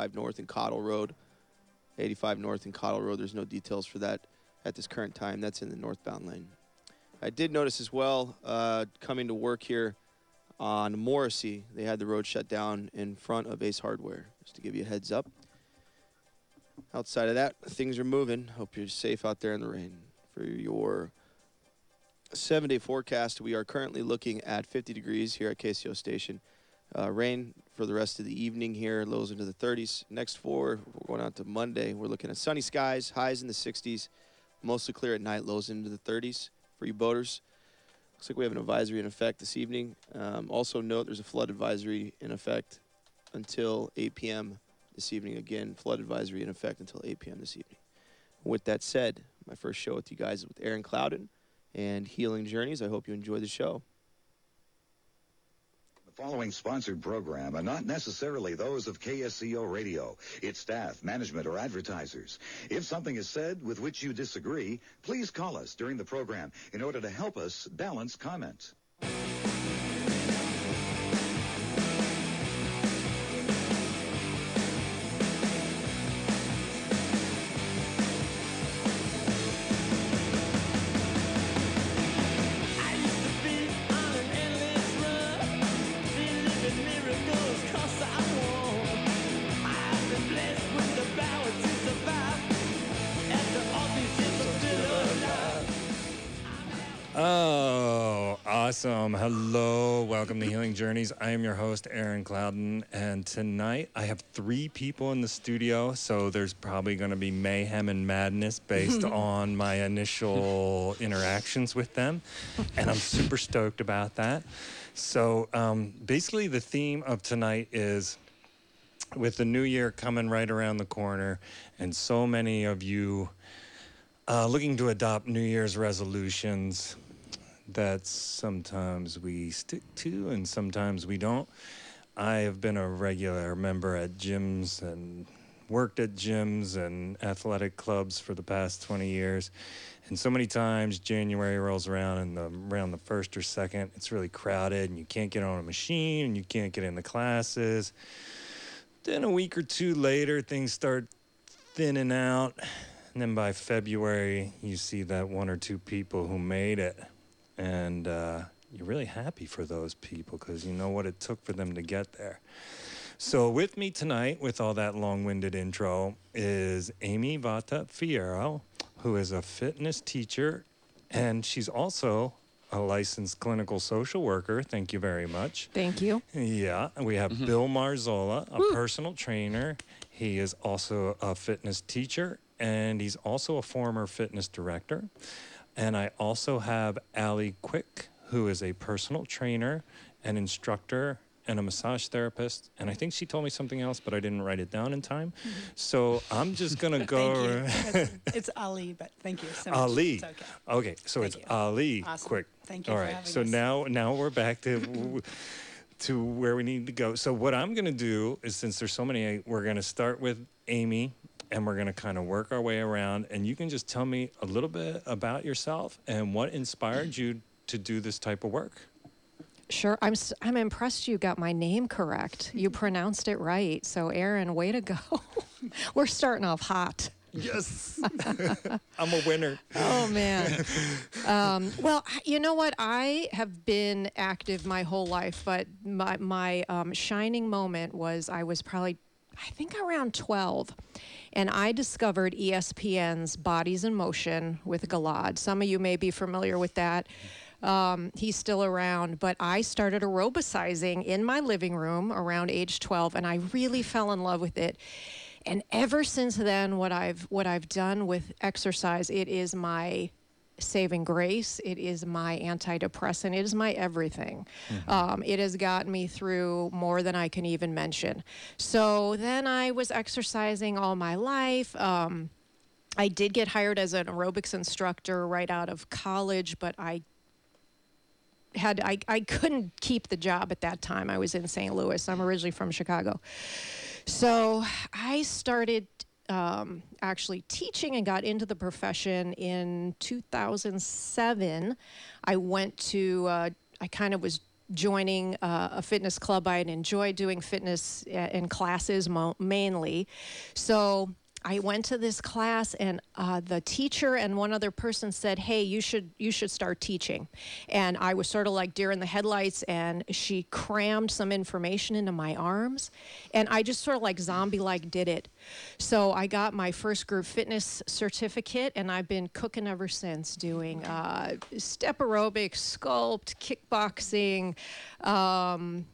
85 North and Cottle Road. 85 North and Cottle Road. There's no details for that at this current time. That's in the northbound lane. I did notice as well, uh, coming to work here on Morrissey, they had the road shut down in front of Ace Hardware, just to give you a heads up. Outside of that, things are moving. Hope you're safe out there in the rain. For your seven day forecast, we are currently looking at 50 degrees here at KSCO Station. Uh, rain for the rest of the evening here, lows into the 30s. Next four, we're going out to Monday. We're looking at sunny skies, highs in the 60s, mostly clear at night, lows into the 30s for you boaters. Looks like we have an advisory in effect this evening. Um, also, note there's a flood advisory in effect until 8 p.m. this evening. Again, flood advisory in effect until 8 p.m. this evening. With that said, my first show with you guys is with Aaron Clouden and Healing Journeys. I hope you enjoy the show. Following sponsored program are not necessarily those of KSCO Radio, its staff, management, or advertisers. If something is said with which you disagree, please call us during the program in order to help us balance comment. Awesome. Hello. Welcome to Healing Journeys. I am your host, Aaron Clouden. And tonight I have three people in the studio. So there's probably going to be mayhem and madness based on my initial interactions with them. And I'm super stoked about that. So um, basically, the theme of tonight is with the new year coming right around the corner, and so many of you uh, looking to adopt New Year's resolutions that sometimes we stick to and sometimes we don't. I have been a regular member at gyms and worked at gyms and athletic clubs for the past 20 years. And so many times January rolls around and the, around the first or second, it's really crowded and you can't get on a machine and you can't get into classes. Then a week or two later, things start thinning out. And then by February, you see that one or two people who made it. And uh, you're really happy for those people because you know what it took for them to get there. So, with me tonight, with all that long winded intro, is Amy Votta-Fierro, who is a fitness teacher and she's also a licensed clinical social worker. Thank you very much. Thank you. Yeah, we have Bill Marzolla, a personal trainer. He is also a fitness teacher and he's also a former fitness director. And I also have Alli Quick, who is a personal trainer, an instructor, and a massage therapist. And I think she told me something else, but I didn't write it down in time. Mm-hmm. So I'm just going to go. Thank you. It's, Alli, but thank you so much. Alli. It's okay. Okay, so Thank it's you. Alli Awesome. Quick. Thank you All right. so us. now now we're back to to where we need to go. So what I'm going to do is since there's so many, we're going to start with Amy and we're going to kind of work our way around and you can just tell me a little bit about yourself and what inspired you to do this type of work. Sure. I'm I'm impressed you got my name correct. You pronounced it right. So Aaron, way to go. We're starting off hot. Yes. I'm a winner. Oh man. um, well, you know what? I have been active my whole life, but my my um, shining moment was I was probably I think around 12, and I discovered ESPN's Bodies in Motion with Gilad. Some of you may be familiar with that. Um, he's still around, but I started aerobicizing in my living room around age 12, and I really fell in love with it. And ever since then, what I've what I've done with exercise, it is my saving grace. It is my antidepressant. It is my everything. Um, it has gotten me through more than I can even mention. So then I was exercising all my life. Um, I did get hired as an aerobics instructor right out of college, but I had I, I couldn't keep the job at that time. I was in St. Louis. I'm originally from Chicago. So I started um, actually teaching and got into the profession in 2007. I went to, uh, I kind of was joining uh, a fitness club. I had enjoyed doing fitness uh, in classes mo- mainly. So I went to this class, and uh, the teacher and one other person said, "Hey, you should you should start teaching." And I was sort of like deer in the headlights, and she crammed some information into my arms, and I just sort of like zombie-like did it. So I got my first group fitness certificate, and I've been cooking ever since, doing uh, step aerobics, sculpt, kickboxing. Um,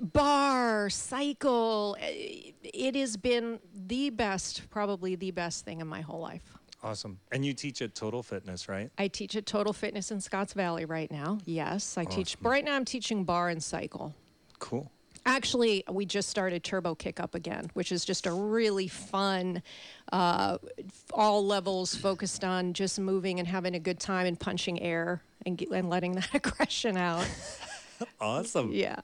bar, cycle. eh, It has been the best, probably the best thing in my whole life. Awesome. And you teach at Toadal Fitness, right? I teach at Toadal Fitness in Scotts Valley right now. Yes, I teach. Awesome. Right now, I'm teaching bar and cycle. Cool. Actually, we just started Turbo Kick Up again, which is just a really fun, uh, all levels focused on just moving and having a good time and punching air and, and letting that aggression out. Awesome. Yeah.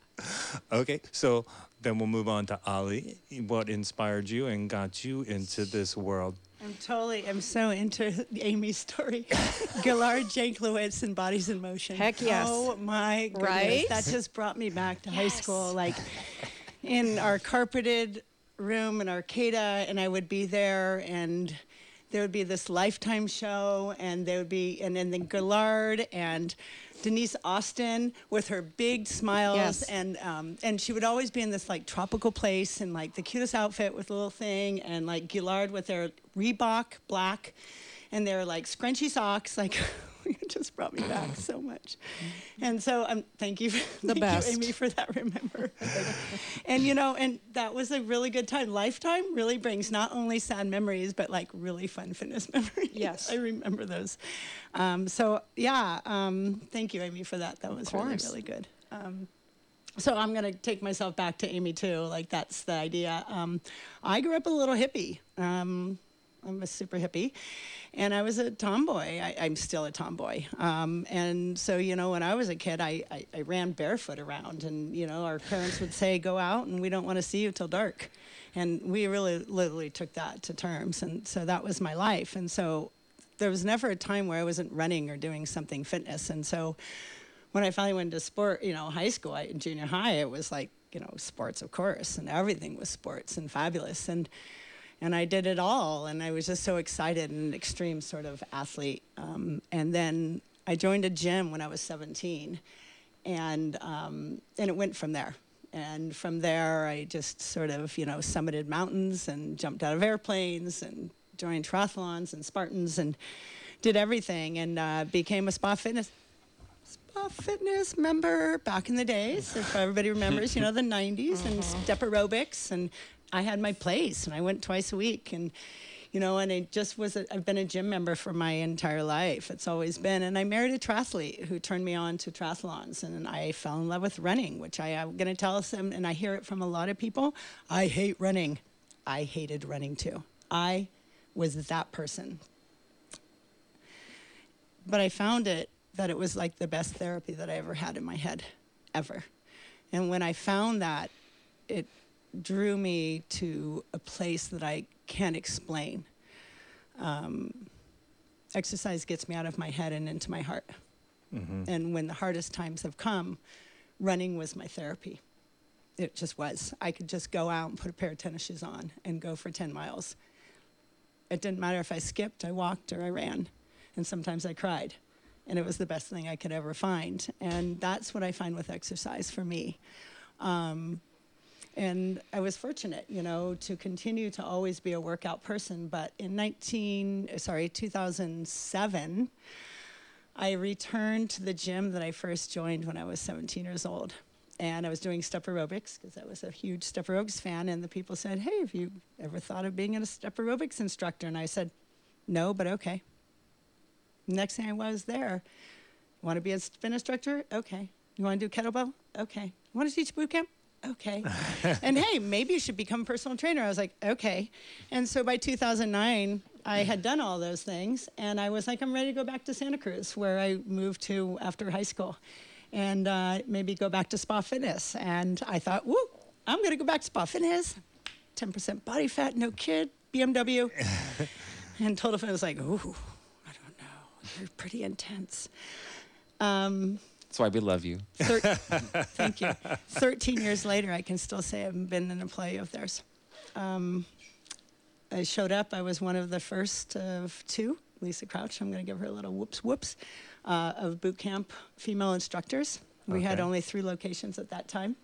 Okay, so then we'll move on to Alli. What inspired you and got you into this world? I'm totally, I'm so into Amy's story. Gilad Janklowicz and Bodies in Motion. Heck yes. Oh my goodness. Right? That just brought me back to high school. Like in our carpeted room in Arcata, and I would be there and there would be this lifetime show and there would be and, and then Gilad and Denise Austin with her big smiles Yes. and um, and she would always be in this like tropical place and like the cutest outfit with a little thing and like Gilad with their Reebok black and their like scrunchy socks like it just brought me back so much and so um, thank you The thank best. you, Amy for that remember and you know and that was a really good time lifetime really brings not only sad memories but like really fun fitness memories Yes. I remember those um, so yeah um, thank you Amy for that that was really really good um, so I'm gonna take myself back to Amy too. Like that's the idea. Um, I grew up a little hippie. Um, I'm a super hippie, and I was a tomboy. I, I'm still a tomboy. Um, and so you know, when I was a kid, I, I, I ran barefoot around, and you know, our parents would say, "Go out, and we don't want to see you till dark," and we really literally took that to terms. And so that was my life. And so there was never a time where I wasn't running or doing something fitness. And so when I finally went to sport, you know, high school, I, in junior high, it was like, you know, sports, of course, and everything was sports and fabulous. And, and I did it all, and I was just so excited and an extreme sort of athlete. Um, and then I joined a gym when I was 17, and, um, and it went from there. And from there, I just sort of, you know, summited mountains and jumped out of airplanes and joined triathlons and Spartans and did everything and uh, became a spa fitness Spa Fitness member back in the days, if everybody remembers, you know, the 90s and step aerobics. And I had my place and I went twice a week. And, you know, and it just was, a, I've been a gym member for my entire life. It's always been. And I married a triathlete who turned me on to triathlons. And I fell in love with running, which I, I'm going to tell some, and I hear it from a lot of people. I hate running. I hated running too. I was that person but I found it that it was like the best therapy that I ever had in my head, ever. And when I found that, it drew me to a place that I can't explain. Um, exercise gets me out of my head and into my heart. And when the hardest times have come, running was my therapy. It just was. I could just go out and put a pair of tennis shoes on and go for 10 miles. It didn't matter if I skipped, I walked, or I ran. And sometimes I cried. And it was the best thing I could ever find. And that's what I find with exercise for me. Um, and I was fortunate, you know, to continue to always be a workout person. But in 19, sorry, 2007, I returned to the gym that I first joined when I was 17 years old. And I was doing step aerobics because I was a huge step aerobics fan. And the people said, Hey, have you ever thought of being a step aerobics instructor? And I said, No, but okay. Next thing I was there, want to be a spin instructor? Okay. You want to do kettlebell? Okay. Want to teach boot camp? Okay. and hey, maybe you should become a personal trainer. I was like, okay. And so by 2009, I had done all those things, and I was like, I'm ready to go back to Santa Cruz, where I moved to after high school, and uh, maybe go back to Spa Fitness. And I thought, woo, I'm going to go back to Spa Fitness. 10% body fat, no kid, BMW. and Toadal Fitness was like, ooh, I don't know. You're pretty intense. Um, That's why we love you. Thir- thank you. 13 years later, I can still say I've been in a play of theirs. Um, I showed up. I was one of the first of two. Lisa Crouch, I'm going to give her a little whoops whoops, uh, of boot camp female instructors. We had only three locations at that time.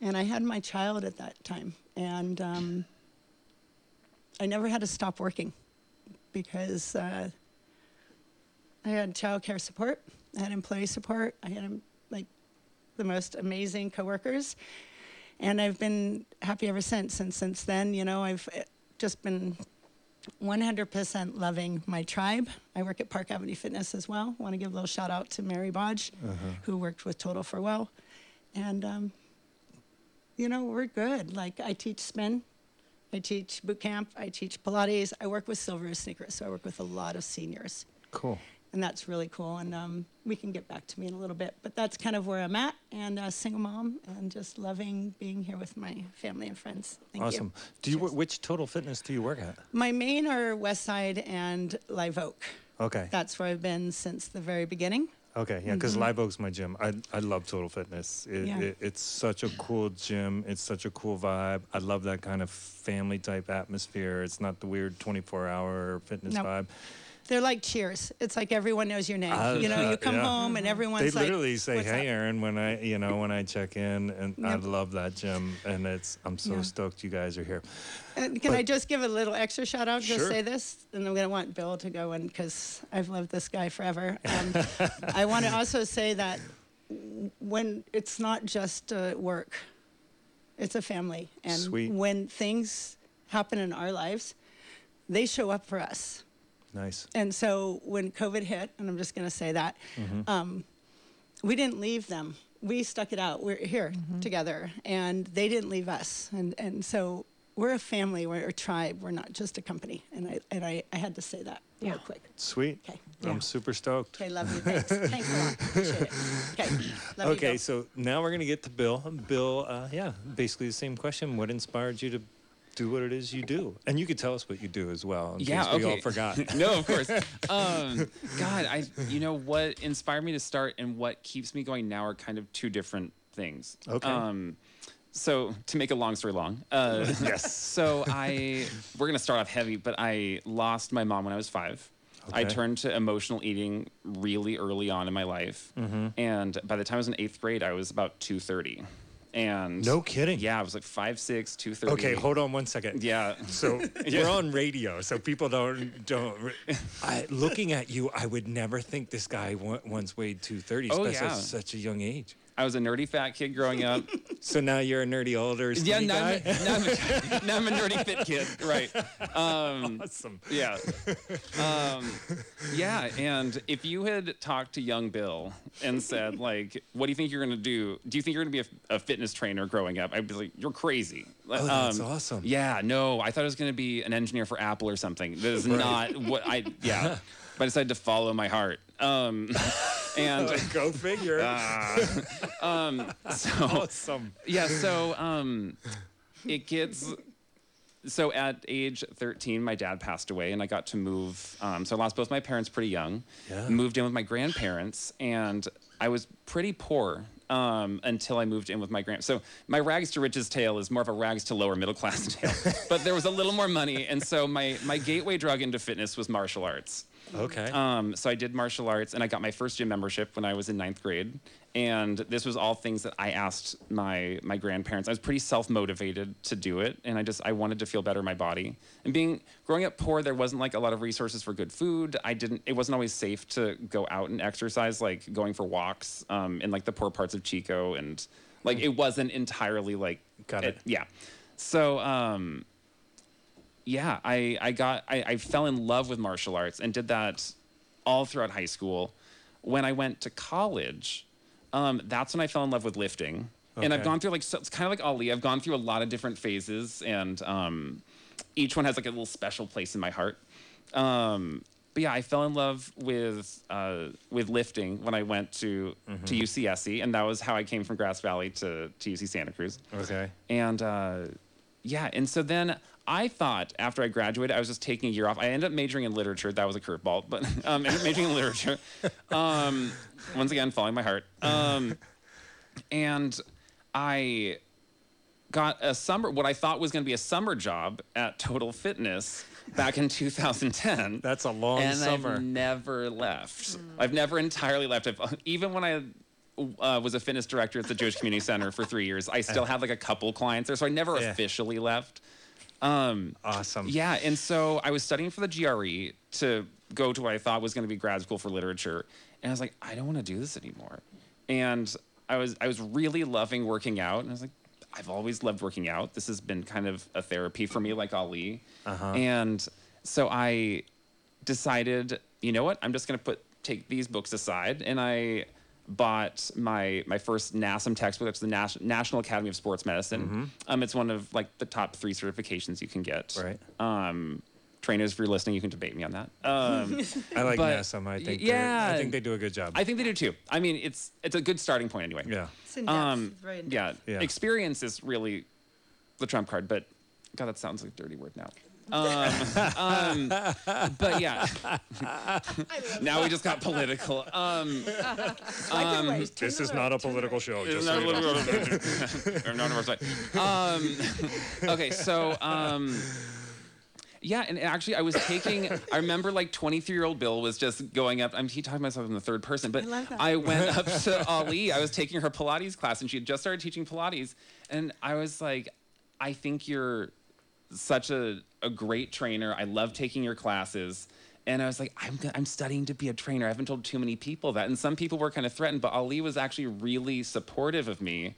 And I had my child at that time. And um, I never had to stop working because uh, I had childcare support, I had employee support, I had um, like the most amazing coworkers, and I've been happy ever since. And since then, you know, I've uh, just been 100% loving my tribe. I work at Park Avenue Fitness as well. Want to give a little shout out to Mary Bodge, who worked with Total for Well, and um, you know, we're good. Like I teach spin. I teach boot camp. I teach Pilates. I work with Silver Sneakers, so I work with a lot of seniors Cool. And that's really cool. And um, we can get back to me in a little bit, but that's kind of where I'm at, and a single mom, and just loving being here with my family and friends. Thank awesome. you. Do you Cheers. which Toadal Fitness do you work at? My main are West Side and Live Oak. Okay. That's where I've been since the very beginning. Okay, yeah, because Live Oak's my gym. I, I love Toadal Fitness. It, Mm-hmm. Yeah. it, it's such a cool gym. It's such a cool vibe. I love that kind of family type atmosphere. It's not the weird 24 hour fitness No. vibe. They're like Cheers. It's like everyone knows your name. Uh, you know, you come yeah. home and everyone's They like, literally say, "Hey, up?" Aaron," when I, you know, when I check in, and I love that gym, and it's I'm so Yeah. stoked you guys are here. And can I just give a little extra shout out? Just Sure. say this, and I'm going to want Bill to go in because I've loved this guy forever. Um, I want to also say that when it's not just uh, work, it's a family, and Sweet. when things happen in our lives, they show up for us. Nice. And so when COVID hit, and I'm just going to say that, um, we didn't leave them. We stuck it out. We're here together, and they didn't leave us. And and so we're a family. We're a tribe. We're not just a company. And I and I, I had to say that real Yeah. quick. Sweet. Okay. I'm super stoked. Okay, love you. Thanks. Thanks a lot. Appreciate it. Okay. Love you, Okay, Bill. so now we're gonna get to Bill. Bill, uh, yeah, basically the same question. What inspired you to do what it is you do? And you could tell us what you do as well. Yeah, case we all forgot. no, of course. Um, God, I you know what inspired me to start and what keeps me going now are kind of two different things. Okay. Um, so to make a long story long, uh, Yes. So I we're gonna start off heavy, but I lost my mom when I was five. Okay. I turned to emotional eating really early on in my life, and by the time I was in eighth grade, I was about two thirty. And No kidding. Yeah, I was like five six, two thirty. Okay, hold on one second. Yeah. So we're on radio, so people don't don't. I, looking at you, I would never think this guy once weighed two thirty, Oh, especially yeah. at such a young age. I was a nerdy fat kid growing up. So now you're a nerdy older yeah, skinny now I'm, guy. a, now, I'm a, now I'm a nerdy fit kid. Right. Um, awesome. yeah. Um, yeah. And if you had talked to young Bill and said, like, what do you think you're going to do? Do you think you're going to be a, a fitness trainer growing up? I'd be like, you're crazy. Oh, that's awesome. Yeah. No, I thought I was going to be an engineer for Apple or something. That is not what I, yeah. But I decided to follow my heart. Um, and Go figure. so, awesome. yeah so um it gets so at age 13 my dad passed away and i got to move um, so i lost both my parents pretty young Yeah. moved in with my grandparents and i was pretty poor um, until I moved in with my grand. So my rags to riches tale is more of a rags to lower middle class tale, but there was a little more money, and so my my gateway drug into fitness was martial arts. Okay. Um, so I did martial arts, and I got my first gym membership when I was in ninth grade. And this was all things that I asked my my grandparents. I was pretty self motivated to do it, and I just I wanted to feel better in my body. And being growing up poor, there wasn't like a lot of resources for good food. I didn't. It wasn't always safe to go out and exercise, like going for walks um, in like the poor parts of Chico, and like it wasn't entirely like Got it. yeah. So um, yeah, I, I got I, I fell in love with martial arts and did that all throughout high school. When I went to college, um, that's when I fell in love with lifting. And I've gone through like so it's kind of like Alli. I've gone through a lot of different phases, and um, each one has like a little special place in my heart. Um, but yeah, I fell in love with uh, with lifting when I went to to UCSC, and that was how I came from Grass Valley to to UC Santa Cruz okay. and uh, yeah and so then I thought after I graduated, I was just taking a year off. I ended up majoring in literature. That was a curveball, but um, ended up majoring in literature. Um, once again, following my heart. Um, and I got a summer, what I thought was going to be a summer job at Toadal Fitness back in 2010. That's a long and summer. I've never left. I've never entirely left. I've, even when I uh, was a fitness director at the Jewish Community Center for three years, I still had like a couple clients there, so I never Yeah. officially left. Um, awesome. yeah, and so I was studying for the GRE to go to what I thought was going to be grad school for literature, and I was like, I don't want to do this anymore. And I was I was really loving working out, and I was like, I've always loved working out. This has been kind of a therapy for me, like Alli. Uh-huh. And so I decided, you know what? I'm just going to put take these books aside, and I bought my my first NASM textbook. That's the Nas- National Academy of Sports Medicine. Um, it's one of like the top three certifications you can get. Right. Um, trainers, if you're listening, you can debate me on that. Um, I like but- NASM. I think. yeah. I think they do a good job. I think they do too. I mean, it's it's a good starting point anyway. yeah. It's in depth. Um, very in yeah. Yeah. Experience is really the trump card, but God, that sounds like a dirty word now. Um, um, but yeah. now we just got political. Um, Like always, turn This is not a political show. Just not so you know. I'm not on our side. Um, okay, so um, yeah, and actually, I was taking. I remember like 23 year old Bill was just going up. I'm he talking about myself in the third person, but I love that. I went up to Alli. I was taking her Pilates class, and she had just started teaching Pilates, and I was like, I think you're such a, a great trainer. I love taking your classes. And I was like, I'm, I'm studying to be a trainer. I haven't told too many people that. And some people were kind of threatened, but Alli was actually really supportive of me.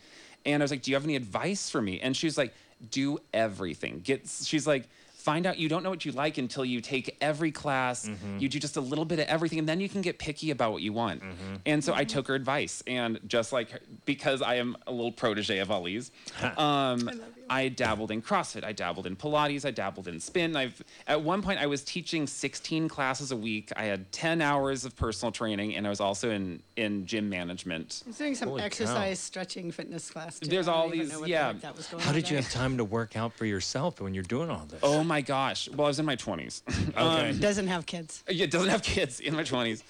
And I was like, Do you have any advice for me? And she's like, Do everything. Get, she's like, Find out you don't know what you like until you take every class. Mm-hmm. You do just a little bit of everything, and then you can get picky about what you want. Mm-hmm. And so I mm-hmm. took her advice. And just like her, because I am a little protege of Alli's, um, I dabbled in CrossFit. I dabbled in Pilates. I dabbled in spin. I've at one point I was teaching 16 classes a week. I had 10 hours of personal training, and I was also in in gym management. I was doing some Holy cow. exercise, stretching, fitness class. Too. There's I don't all even these- know what the yeah. heck that was going How on did you there. have time to work out for yourself when you're doing all this? Oh my gosh! Well, I was in my 20s. okay. Doesn't have kids. yeah, doesn't have kids in my 20s.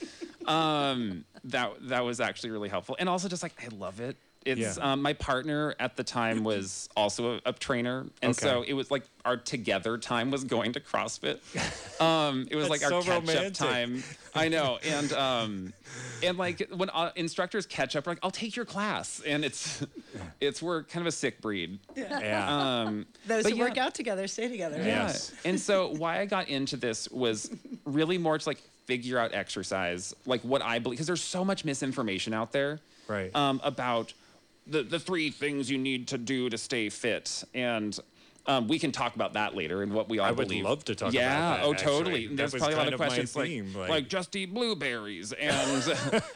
Um, that that was actually really helpful, and also just like I love it. It's Yeah. um, my partner at the time was also a, a trainer, and so it was like our together time was going to CrossFit. Um, it was like our so catch up time. I know, and um, and like when uh, instructors catch up, we're like, "I'll take your class," and it's it's we're kind of a sick breed. Yeah. Um, Those who yeah. work out together stay together. yeah. Yes. And so why I got into this was really more to like figure out exercise, like what I believe, because there's so much misinformation out there, Right. Um, about the the three things you need to do to stay fit, and um, we can talk about that later and what we all I would believe. love to talk about yeah, that, oh, actually. totally. That There's was probably a lot kind of of my questions like, theme, like like- just eat blueberries and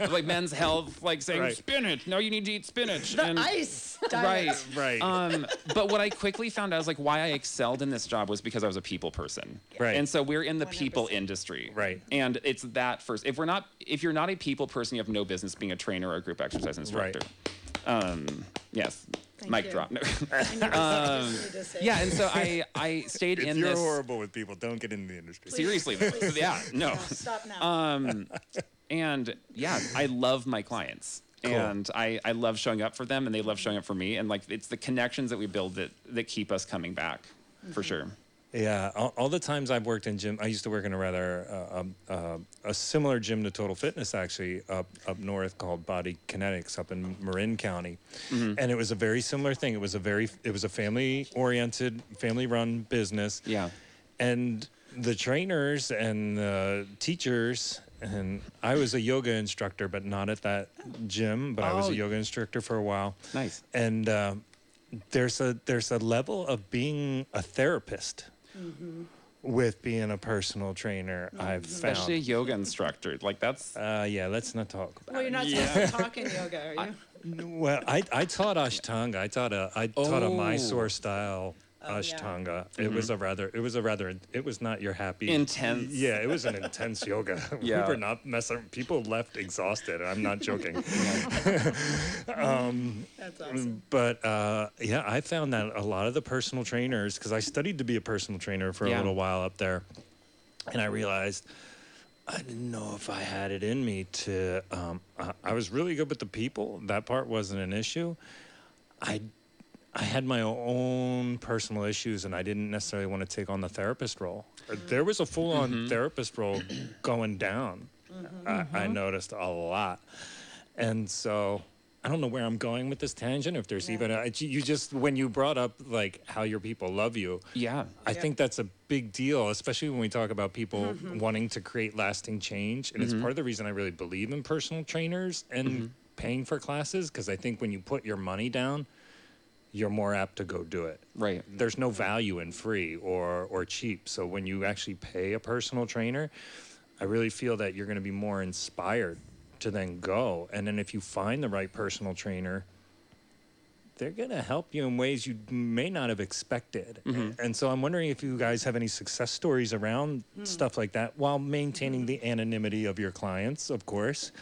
like men's health, like saying Right. spinach. No, you need to eat spinach. The and, ice Right. diet. right. Um, but what I quickly found out is like why I excelled in this job was because I was a people person. Right. And so we're in the people 100%. industry. Right. And it's that first. If we're not, if you're not a people person, you have no business being a trainer or a group exercise instructor. Um, yes. Thank Mic you. drop. No. Um, yeah. And so I I stayed if in you're this. horrible with people, don't get into the industry. Seriously. though. yeah. No. Stop now. Um, and yeah, I love my clients. And I, I love showing up for them and they love showing up for me. And like it's the connections that we build that, that keep us coming back for sure. Yeah, all, all the times I've worked in gym, I used to work in a rather uh, um, uh, a similar gym to Toadal Fitness actually up up north called Body Kinetics up in Marin County, and it was a very similar thing. It was a very it was a family oriented, family run business. Yeah. and the trainers and the teachers and I was a yoga instructor, but not at that gym. But I was Oh. a yoga instructor for a while. Nice. And uh, there's a there's a level of being a therapist with being a personal trainer. I've Especially a yoga instructor. Like that's Uh, yeah, let's not talk about. well, you're not supposed to talk in yoga, are you? Well, I, I taught Ashtanga. I taught a I taught a Oh. Mysore style Oh, yeah. Ashtanga. It was a rather. It was a rather. It was not your happy. Intense. Yeah, it was an intense yoga. Yeah. we were not messing. People left exhausted. I'm not joking. That's awesome. But uh, yeah, I found that a lot of the personal trainers, because I studied to be a personal trainer for a little while up there, and I realized I didn't know if I had it in me to. Um, I, I was really good with the people. That part wasn't an issue. I I had my own personal issues, and I didn't necessarily want to take on the therapist role. Uh, There was a full-on mm-hmm. therapist role going down. I, mm-hmm. I mm-hmm. noticed a lot, and so I don't know where I'm going with this tangent. If there's even a, you just when you brought up like how your people love you, Yeah. I think that's a big deal, especially when we talk about people wanting to create lasting change. And it's part of the reason I really believe in personal trainers and paying for classes because I think when you put your money down, you're more apt to go do it. Right. There's no value in free or or cheap. So when you actually pay a personal trainer, I really feel that you're going to be more inspired to then go. And then if you find the right personal trainer, they're going to help you in ways you may not have expected. Mm-hmm. And so I'm wondering if you guys have any success stories around hmm. stuff like that while maintaining the anonymity of your clients, of course.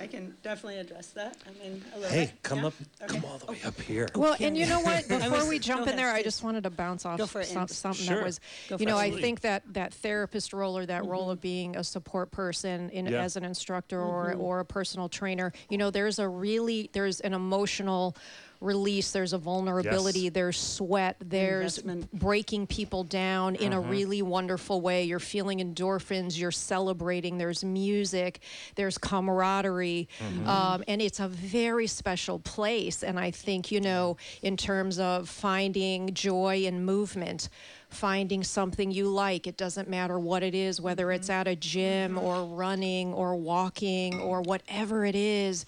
I can definitely address that. I mean, a little Hey, bit. come Yeah? up, come Okay. all the way up here. Well, and you know what? Before was- we jump go in there, ahead, I just wanted to bounce off Go for it, some, Ann. something Sure. that was, Go you for know, it. I Absolutely. think that that therapist role or that role Mm-hmm. of being a support person in, Yeah. as an instructor or Mm-hmm. or a personal trainer, you know, there's a really there's an emotional release there's a vulnerability Yes. there's sweat there's Investment. breaking people down in Mm-hmm. a really wonderful way you're feeling endorphins you're celebrating there's music there's camaraderie Mm-hmm. um, and it's a very special place and i think you know in terms of finding joy in movement finding something you like it doesn't matter what it is whether it's at a gym or running or walking or whatever it is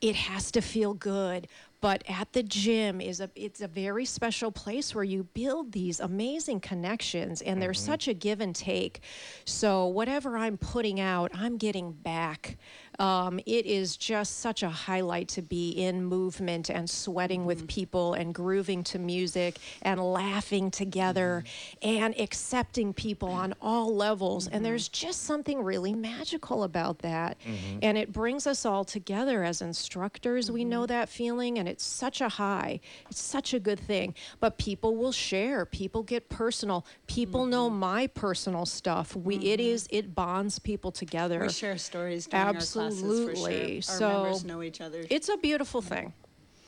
it has to feel good but at the gym is a it's a very special place where you build these amazing connections and there's mm-hmm. such a give and take. So whatever i'm putting out i'm getting back um, it is just such a highlight to be in movement and sweating with mm-hmm. people and grooving to music and laughing together mm-hmm. and accepting people on all levels. And mm-hmm. there's just something really magical about that. And it brings us all together as instructors. We know that feeling and it's such a high. It's such a good thing. But people will share. People get personal. People know my personal stuff. We it is it bonds people together. We share stories during our classes. for Absolutely. sure. Our So, members know each other. it's a beautiful thing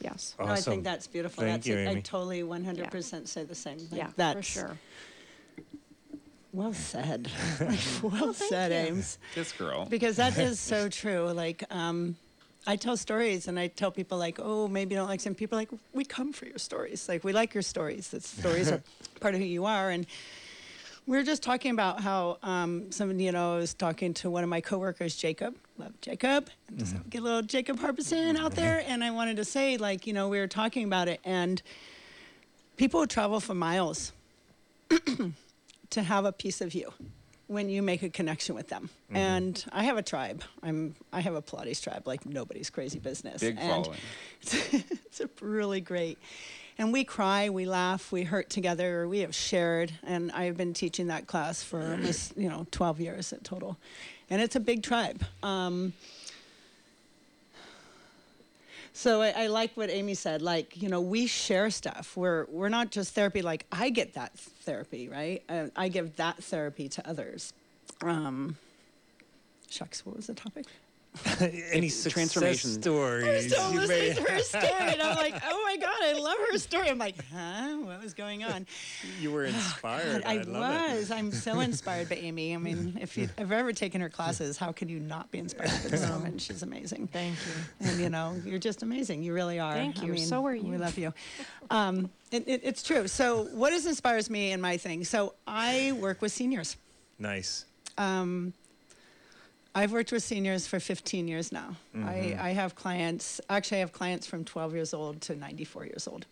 yes No, I Awesome. think that's beautiful. Thank that's you, it. I totally 100% say the same. Like, yeah that's for sure Well said. Like, well said, Ames. This girl. Because that is so true. Like, um, I tell stories and I tell people like, oh, maybe you don't like some people like, we come for your stories. Like, we like your stories. That stories are part of who you are. And we were just talking about how um, somebody, you know, I was talking to one of my coworkers, Jacob. Love Jacob. Just get a little Jacob Harbison out there. Mm-hmm. And I wanted to say, like, you know, we were talking about it, and people travel for miles to have a piece of you when you make a connection with them. Mm-hmm. And I have a tribe. I'm I have a Pilates tribe like nobody's crazy business. Big and following. it's a really great. And we cry, we laugh, we hurt together. We have shared, and I've been teaching that class for almost you know 12 years in total, and it's a big tribe. Um, so I, I like what Amy said. Like you know, we share stuff. We're we're not just therapy. Like I get that therapy, right? Uh, I give that therapy to others. Um, shucks, what was the topic? Any success transformation. stories? still you listening to her story, and I'm like, oh my god, I love her story. I'm like, huh? What was going on? You were inspired. God, I, I, love was. I'm so inspired by Amy. I mean, if you've ever taken her classes, how can you not be inspired by this woman? She's amazing. thank you And you know, you're just amazing. You really are. Thank I you. mean, So are you. We love you. Um, it, it, it's true. So, what is inspires me in my thing? So, I work with seniors. it. Nice. I've worked with seniors for 15 years now. Mm-hmm. I, I have clients, actually, I have clients from 12 years old to 94 years old.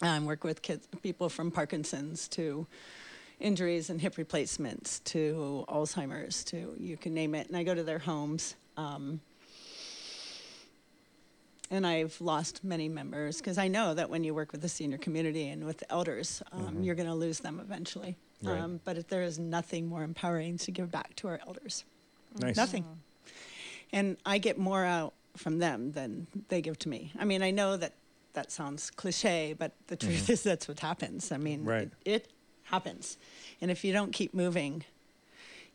I work with kids, people from Parkinson's to injuries and hip replacements to Alzheimer's to you can name it. And I go to their homes. Um, and I've lost many members because I know that when you work with the senior community and with elders, um, you're going to lose them eventually. Right. Um, but there is nothing more empowering to give back to our elders. Nice. Nothing. And I get more out from them than they give to me. I mean, I know that that sounds cliche, but the truth is that's what happens. I mean, Right. it, it happens. And if you don't keep moving,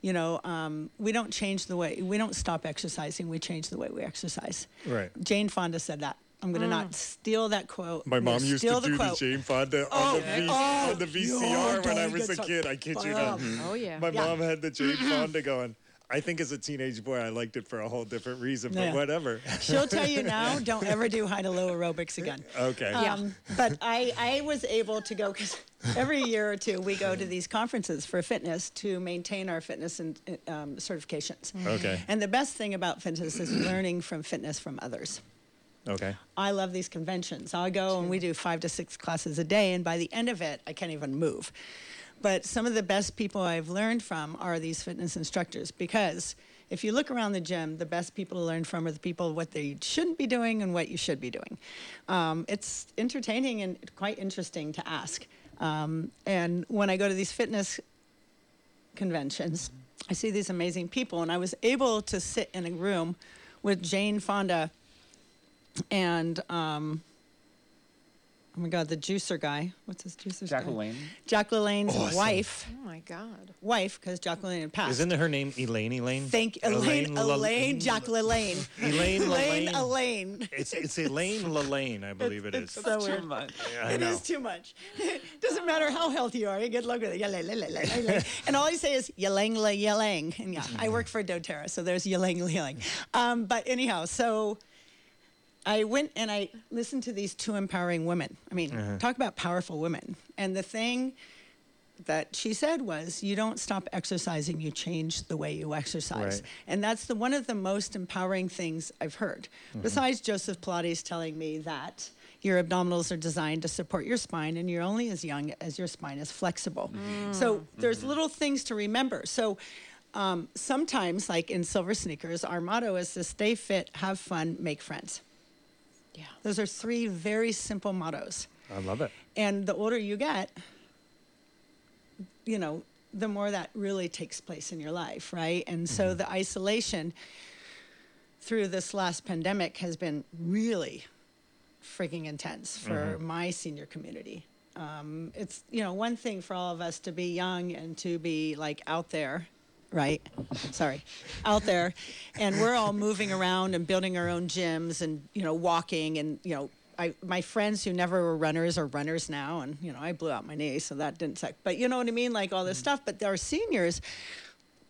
you know, um, we don't change the way, we don't stop exercising, we change the way we exercise. Right. Jane Fonda said that. I'm going to not steal that quote. My I'm gonna mom used to do the quote. Jane Fonda Oh, on, the v- oh, on the VCR no, when I was a kid. I kid you not. Oh yeah. My Yeah. mom had the Jane Fonda going. I think as a teenage boy, I liked it for a whole different reason, but Yeah. whatever. She'll tell you now, don't ever do high to low aerobics again. okay. Um, but I, I was able to go because every year or two we go to these conferences for fitness to maintain our fitness and um, certifications. Okay. And the best thing about fitness is learning from fitness from others. Okay. I love these conventions. I'll go and we do five to six classes a day, and by the end of it, I can't even move. But some of the best people I've learned from are these fitness instructors because if you look around the gym, the best people to learn from are the people what they shouldn't be doing and what you should be doing. Um, it's entertaining and quite interesting to ask. Um, and when I go to these fitness conventions, I see these amazing people, and I was able to sit in a room with Jane Fonda and um, oh my God, the juicer guy. What's his juicer? Jack guy? LaLanne. Jack LaLanne's Awesome. wife, Oh my God. wife, because Jack LaLanne had passed. Isn't her name Elaine Elaine? Thank you. Elaine, La- Elaine, Jack LaLanne. Elaine Elaine, Elaine. Elaine. It's it's Elaine Lelaine, I believe it is. It's so weird. much. Yeah, I It know. is too much. Doesn't matter how healthy you are, you get luck with it. Yalang, yalang, yalang, yalang. and all I say is yalang, la, yalang. And yeah, I work for doTERRA, so there's yalang, la, yalang. Um, but anyhow, so I went and I listened to these two empowering women. I mean, Uh-huh. talk about powerful women. And the thing that she said was, you don't stop exercising, you change the way you exercise. Right. And that's the one of the most empowering things I've heard. Mm-hmm. Besides Joseph Pilates telling me that your abdominals are designed to support your spine and you're only as young as your spine is flexible. So there's little things to remember. So um, sometimes, like in Silver Sneakers, our motto is to stay fit, have fun, make friends. Yeah. Those are three very simple mottos. I love it. And the older you get, you know, the more that really takes place in your life, right? And so the isolation through this last pandemic has been really freaking intense for my senior community. Um, it's, you know, one thing for all of us to be young and to be like out there, right? Sorry, out there. And we're all moving around and building our own gyms and, you know, walking and, you know, I, my friends who never were runners are runners now, and you know I blew out my knee, so that didn't suck. But you know what I mean, like all this mm. stuff. But our seniors,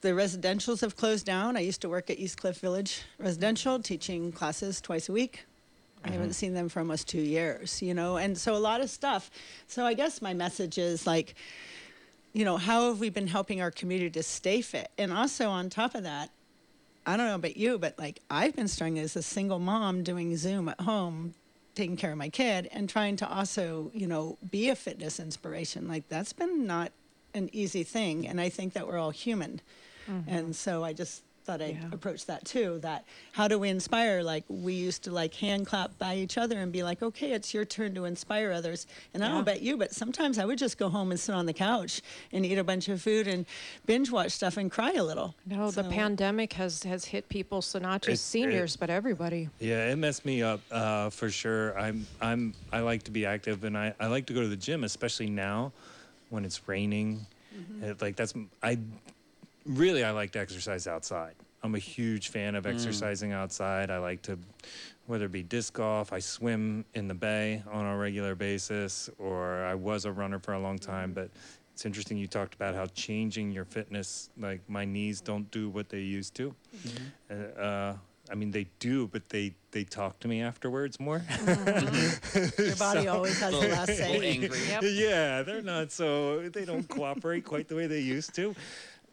the residentials have closed down. I used to work at East Cliff Village Residential, teaching classes twice a week. I haven't mm-hmm. seen them for almost two years, you know, and so a lot of stuff. So I guess my message is like, you know, how have we been helping our community to stay fit? And also on top of that, I don't know about you, but like I've been struggling as a single mom doing Zoom at home, taking care of my kid, and trying to also, you know, be a fitness inspiration. Like that's been not an easy thing, and I think that we're all human, mm-hmm. and so I just thought I'd Yeah. approach that too. That how do we inspire? Like we used to like hand clap by each other and be like, okay, it's your turn to inspire others. And I don't know about you, but sometimes I would just go home and sit on the couch and eat a bunch of food and binge watch stuff and cry a little. No, the pandemic has has hit people, so not It- just seniors, it- but everybody. Yeah, it messed me up uh, for sure. I'm I'm I like to be active and I, I like to go to the gym, especially now when it's raining. It- like that's I really I like to exercise outside. I'm a huge fan of exercising outside. I like to whether it be disc golf, I swim in the bay on a regular basis, or I was a runner for a long time. But it's interesting you talked about how changing your fitness, like my knees don't do what they used to. Uh, uh, I mean, they do, but they they talk to me afterwards more. Your body always has the last A little say. angry. Yep. yeah, they're not so they don't cooperate quite the way they used to.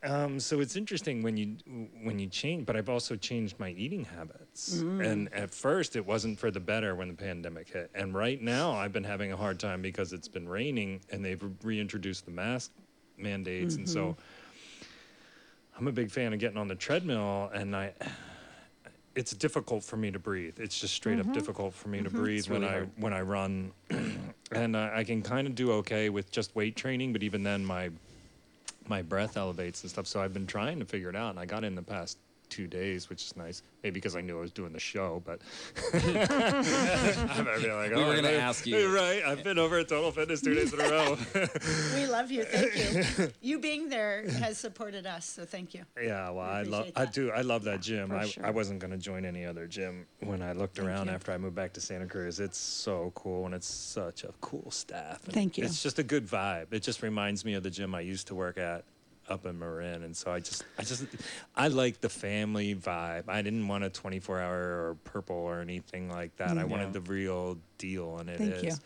Um, so it's interesting when you when you change, but I've also changed my eating habits. And at first, it wasn't for the better when the pandemic hit. And right now, I've been having a hard time because it's been raining and they've reintroduced the mask mandates, and so I'm a big fan of getting on the treadmill. And I, it's difficult for me to breathe. It's just straight Mm-hmm. up difficult for me to breathe when really I when I run, and uh, I can kind of do okay with just weight training, but even then my my breath elevates and stuff. So I've been trying to figure it out, and I got in the past two days, which is nice. Maybe because I knew I was doing the show, but I'm be like, We were "Oh, gonna I- ask you." right? I've been over at Toadal Fitness two days in a row. We love you. Thank you. You being there has supported us, so thank you. Yeah, well, I love, I do, I love that gym. For I, sure. I wasn't gonna join any other gym when I looked around you. after I moved back to Santa Cruz. It's so cool and it's such a cool staff. and Thank you. It's just a good vibe. It just reminds me of the gym I used to work at up in Marin, and so I just, I just, I like the family vibe. I didn't want a 24 hour or purple or anything like that. I mm, wanted the real deal, and it is. Thank you.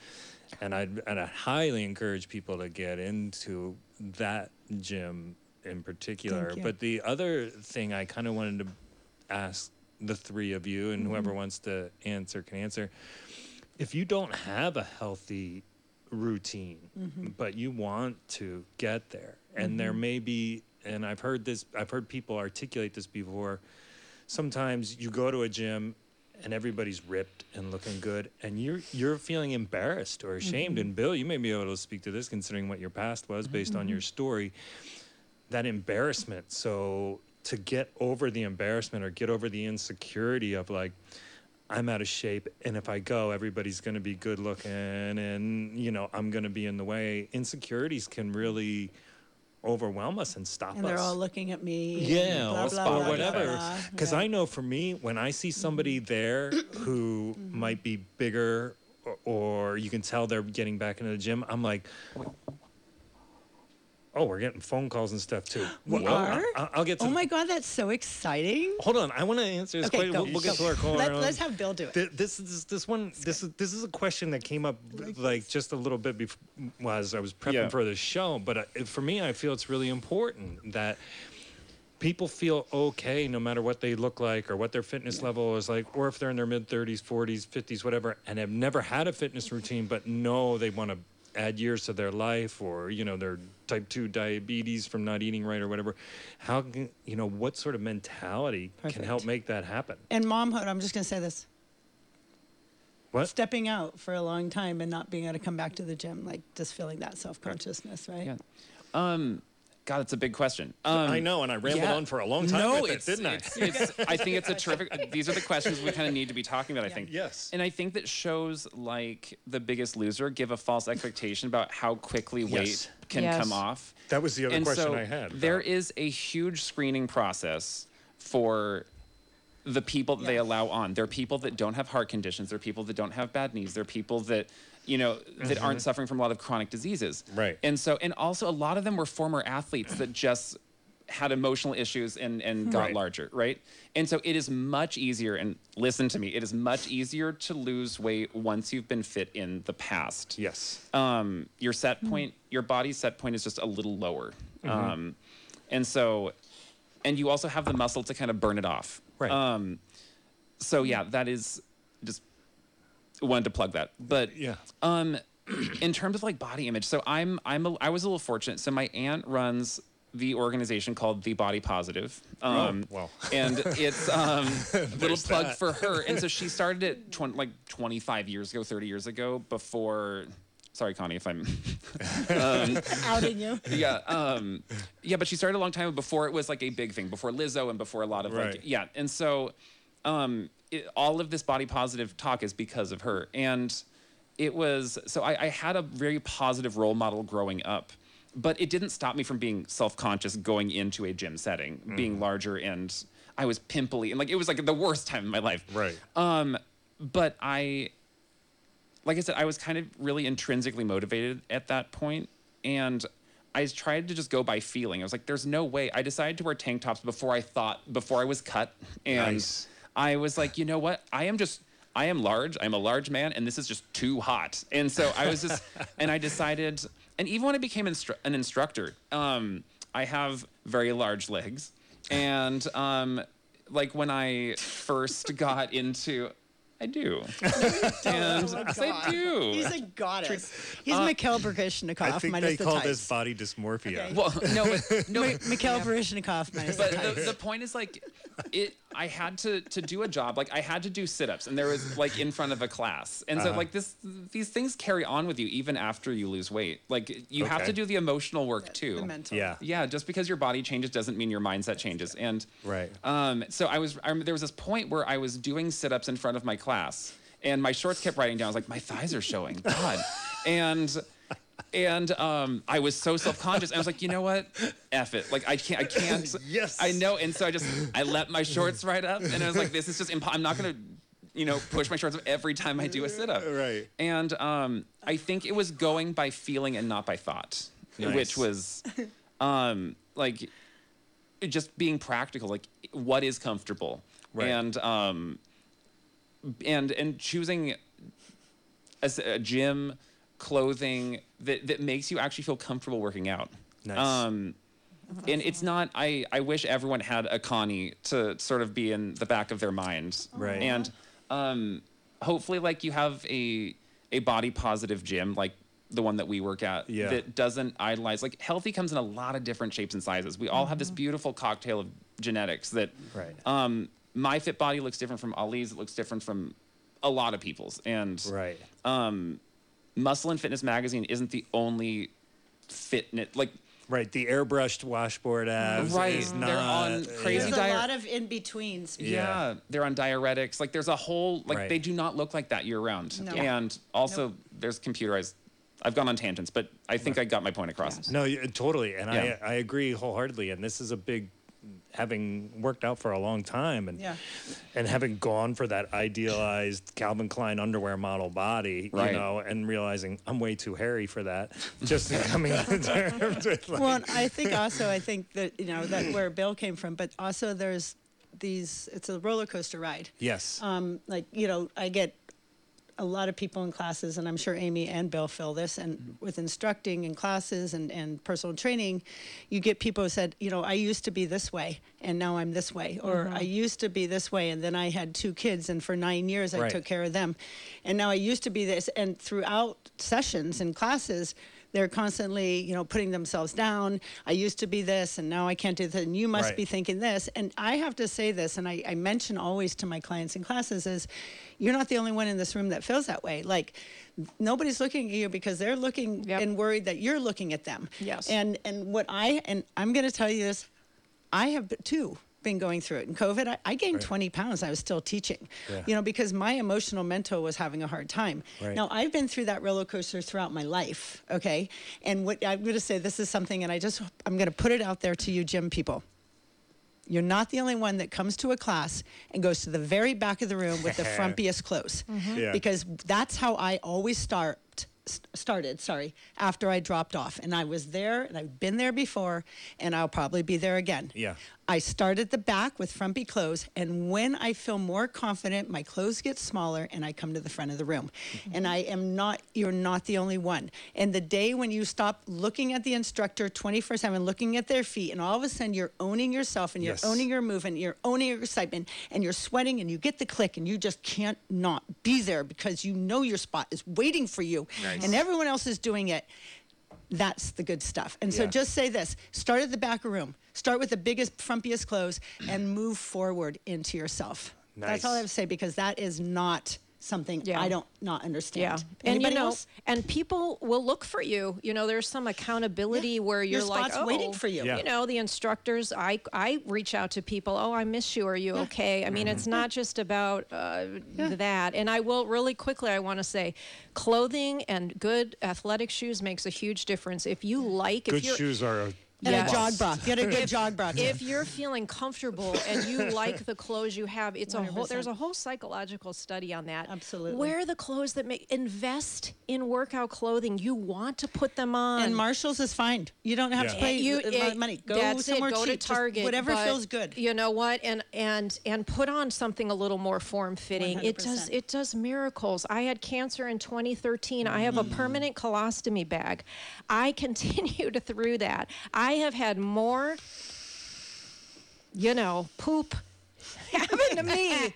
And I and I highly encourage people to get into that gym in particular. But the other thing I kind of wanted to ask the three of you, and whoever mm-hmm. wants to answer can answer. If you don't have a healthy routine, mm-hmm. but you want to get there, and there mm-hmm. may be, and I've heard this, I've heard people articulate this before. Sometimes you go to a gym and everybody's ripped and looking good and you're you're feeling embarrassed or ashamed. Mm-hmm. And bill you may be able to speak to this considering what your past was based on your story. That embarrassment. So to get over the embarrassment or get over the insecurity of like i'm out of shape and if i go everybody's going to be good looking and you know i'm going to be in the way insecurities can really overwhelm us and stop And us they're all looking at me. yeah, blah, or, blah, or whatever. Because yeah. I know for me, when I see somebody mm-hmm. there who mm-hmm. might be bigger, or, or you can tell they're getting back into the gym, I'm like, oh, we're getting phone calls and stuff too. We I'll, are? I'll, I'll get to. Oh my God, that's so exciting. Hold on, I want to answer this Okay, question. go, We'll, we'll go. get to our caller. Let, let's have Bill do it. Th- This is this one. This is this is a question that came up like just a little bit before as I was prepping Yeah. for the show. But uh, for me, I feel it's really important that people feel okay no matter what they look like or what their fitness level is like, or if they're in their mid 30s, 40s, 50s, whatever, and have never had a fitness routine, but know they want to add years to their life or you know their type 2 diabetes from not eating right or whatever. How can you know what sort of mentality can help make that happen? And momhood, I'm just going to say this. What? Stepping out for a long time and not being able to come back to the gym, like just feeling that self consciousness, right? Yeah. Um, God, it's a big question. Um, I know, and I rambled yeah. on for a long time No, with it, it's, didn't I? it's, it's, I think it's a terrific. These are the questions we kind of need to be talking about. I think. Yes. And I think that shows like The Biggest Loser give a false expectation about how quickly Yes. weight can Yes. come off. That was the other and question so I had. There about- is a huge screening process for the people that they allow on. There are people that don't have heart conditions. There are people that don't have bad knees. There are people that, you know, that aren't suffering from a lot of chronic diseases. Mm-hmm. Right. And so, and also a lot of them were former athletes that just had emotional issues and, and got Right. larger, right? And so it is much easier, and listen to me, it is much easier to lose weight once you've been fit in the past yes. um, your set point, your body set point is just a little lower. Um, and so, and you also have the muscle to kind of burn it off. Right. Um, so yeah, that is just wanted to plug that. But Yeah. um, in terms of like body image, so I'm I'm a, I was a little fortunate. So my aunt runs the organization called The Body Positive. Um, well. and it's um, little plug that. for her. And so she started it 20, like 25 years ago, 30 years ago, before. Sorry, Connie, if I'm. Outing you. yeah, um, yeah, but she started a long time before it was like a big thing, before Lizzo and before a lot of Right. like, yeah. And so, um, it, all of this body positive talk is because of her. And it was so I, I had a very positive role model growing up, but it didn't stop me from being self conscious going into a gym setting, being larger and I was pimply and like it was like the worst time in my life. Right. Um, but I, like I said, I was kind of really intrinsically motivated at that point, and I tried to just go by feeling. I was like, "There's no way." I decided to wear tank tops before I thought, before I was cut, and Nice. I was like, "You know what? I am just." I am large. I'm a large man, and this is just too hot. And so I was just, and I decided, and even when I became instru- an instructor, um, I have very large legs, and um, like when I first got into, I do, and yes, I do. He's a goddess. He's Mikhail Baryshnikov I think minus they the call tights. this body dysmorphia. Okay. well, no, but no, Mi- Mikhail Baryshnikov minus but tights. the, the point is like it I had to to do a job. Like I had to do sit-ups, and there was like in front of a class, and Uh-huh. so like this these things carry on with you even after you lose weight. Like you have to do the emotional work too. The mental. Yeah. Yeah, just because your body changes doesn't mean your mindset changes. And Right. um, so I was, I remember there was this point where I was doing sit-ups in front of my class, and my shorts kept writing down. I was like, my thighs are showing, God, and and um, I was so self-conscious. I was like, you know what, F it. Like I can't, I can't. Yes. I know. And so I just, I let my shorts right up, and I was like, this is just, impo- I'm not gonna. You know, push my shorts up every time I do a sit up. Right. And um, I think it was going by feeling and not by thought, Nice. which was um, like just being practical like what is comfortable Right. and um and and choosing a gym clothing that that makes you actually feel comfortable working out Nice. um and it's not i i wish everyone had a connie to sort of be in the back of their mind Right. and um hopefully like you have a a body positive gym like the one that we work at Yeah. that doesn't idolize like healthy comes in a lot of different shapes and sizes we all have Mm-hmm. this beautiful cocktail of genetics that Right. um my fit body looks different from Alli's it looks different from a lot of people's and Right. um muscle and fitness magazine isn't the only fitness like Right. The airbrushed washboard abs. Right, Is they're not, on yeah. crazy There's a diet- lot of in betweens. Yeah. Yeah. they're on diuretics. Like there's a whole like Right. they do not look like that year round. No. And also there's computerized. I've gone on tangents, but I think I got my point across. No, totally, and Yeah. I I agree wholeheartedly. And this is a big, having worked out for a long time, and Yeah. and having gone for that idealized Calvin Klein underwear model body, Right. you know, and realizing I'm way too hairy for that. Just coming to terms with like, Well, I think also, I think that, you know, that where Bill came from, but also there's these, it's a roller coaster ride. yes, Um, like, you know, I get a lot of people in classes, and I'm sure Amy and Bill feel this, and mm-hmm. with instructing in classes and, and personal training, you get people who said, you know, I used to be this way, and now I'm this way, or mm-hmm. I used to be this way, and then I had two kids, and for nine years I Right. took care of them, and now I used to be this, and throughout sessions and classes, they're constantly, you know, putting themselves down. I used to be this, and now I can't do this. And you must Right. be thinking this. And I have to say this, and I, I mention always to my clients in classes is, you're not the only one in this room that feels that way. Like nobody's looking at you because they're looking Yep. and worried that you're looking at them. Yes. And and what I and I'm going to tell you this, I have too been going through it. In COVID, I, I gained Right. 20 pounds. I was still teaching, Yeah. you know, because my emotional mental was having a hard time. Right. Now, I've been through that roller coaster throughout my life, okay? And what I'm going to say, this is something, and I just, I'm going to put it out there to you, gym people. You're not the only one that comes to a class and goes to the very back of the room with the frumpiest clothes. Mm-hmm. Yeah. Because that's how I always start started, sorry, after I dropped off. And I was there and I've been there before and I'll probably be there again. Yeah. I start at the back with frumpy clothes, and when I feel more confident, my clothes get smaller, and I come to the front of the room. Mm-hmm. And I am not, you're not the only one. And the day when you stop looking at the instructor 24 7, looking at their feet, and all of a sudden you're owning yourself and you're Yes. owning your movement, you're owning your excitement, and you're sweating, and you get the click, and you just can't not be there because you know your spot is waiting for you, and everyone else is doing it that's the good stuff. And so just say this start at the back of the room, start with the biggest, frumpiest clothes, and move forward into yourself. That's all I Nice. have to say because that is not something Yeah. I don't not understand. Yeah, and you know, else? and people will look for you. You know, there's some accountability Yeah. where you're like, spot's oh, waiting for you. Yeah. You know, the instructors. I I reach out to people. Oh, I miss you. Are you okay? I mean, it's not just about uh, that. And I will really quickly. I want to say, clothing and good athletic shoes makes a huge difference. If you like, if good you're, shoes are. A, And Yes. a jog bra. Get a good jog bra. if you're feeling comfortable and you like the clothes you have, it's a whole there's a whole psychological study on that. Absolutely. Wear the clothes that make invest in workout clothing. You want to put them on. and Marshalls is fine. You don't have to pay you it- money. Go that's somewhere it. Go cheap. to Just Target. whatever but feels good. You know what? And and and put on something a little more form fitting. It does it does miracles. I had cancer in 2013. I have a Mm. permanent colostomy bag. I continued through that. I have had more you know, poop happen to me.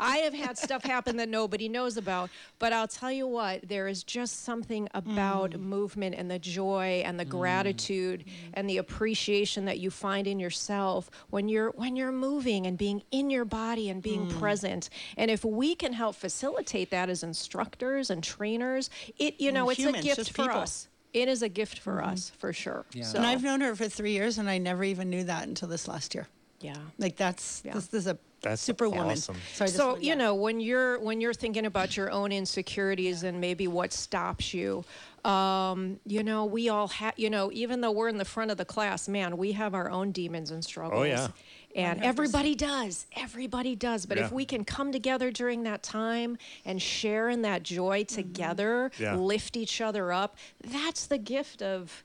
I have had stuff happen that nobody knows about. But I'll tell you what, there is just something about Mm. movement and the joy and the gratitude and the appreciation that you find in yourself when you're when you're moving and being in your body and being Mm. present. And if we can help facilitate that as instructors and trainers, it you know, And it's humans, a gift for people. us. It is a gift for us, for sure. Yeah. So, And I've known her for three years, and I never even knew that until this last year. yeah. Like that's Yeah. this, this is a That's superwoman. awesome. So, I just so wanted- you know when you're when you're thinking about your own insecurities and maybe what stops you um, you know we all have you know even though we're in the front of the class man we have our own demons and struggles Oh, yeah. And everybody does everybody does but if we can come together during that time and share in that joy Mm-hmm. together Yeah. lift each other up that's the gift of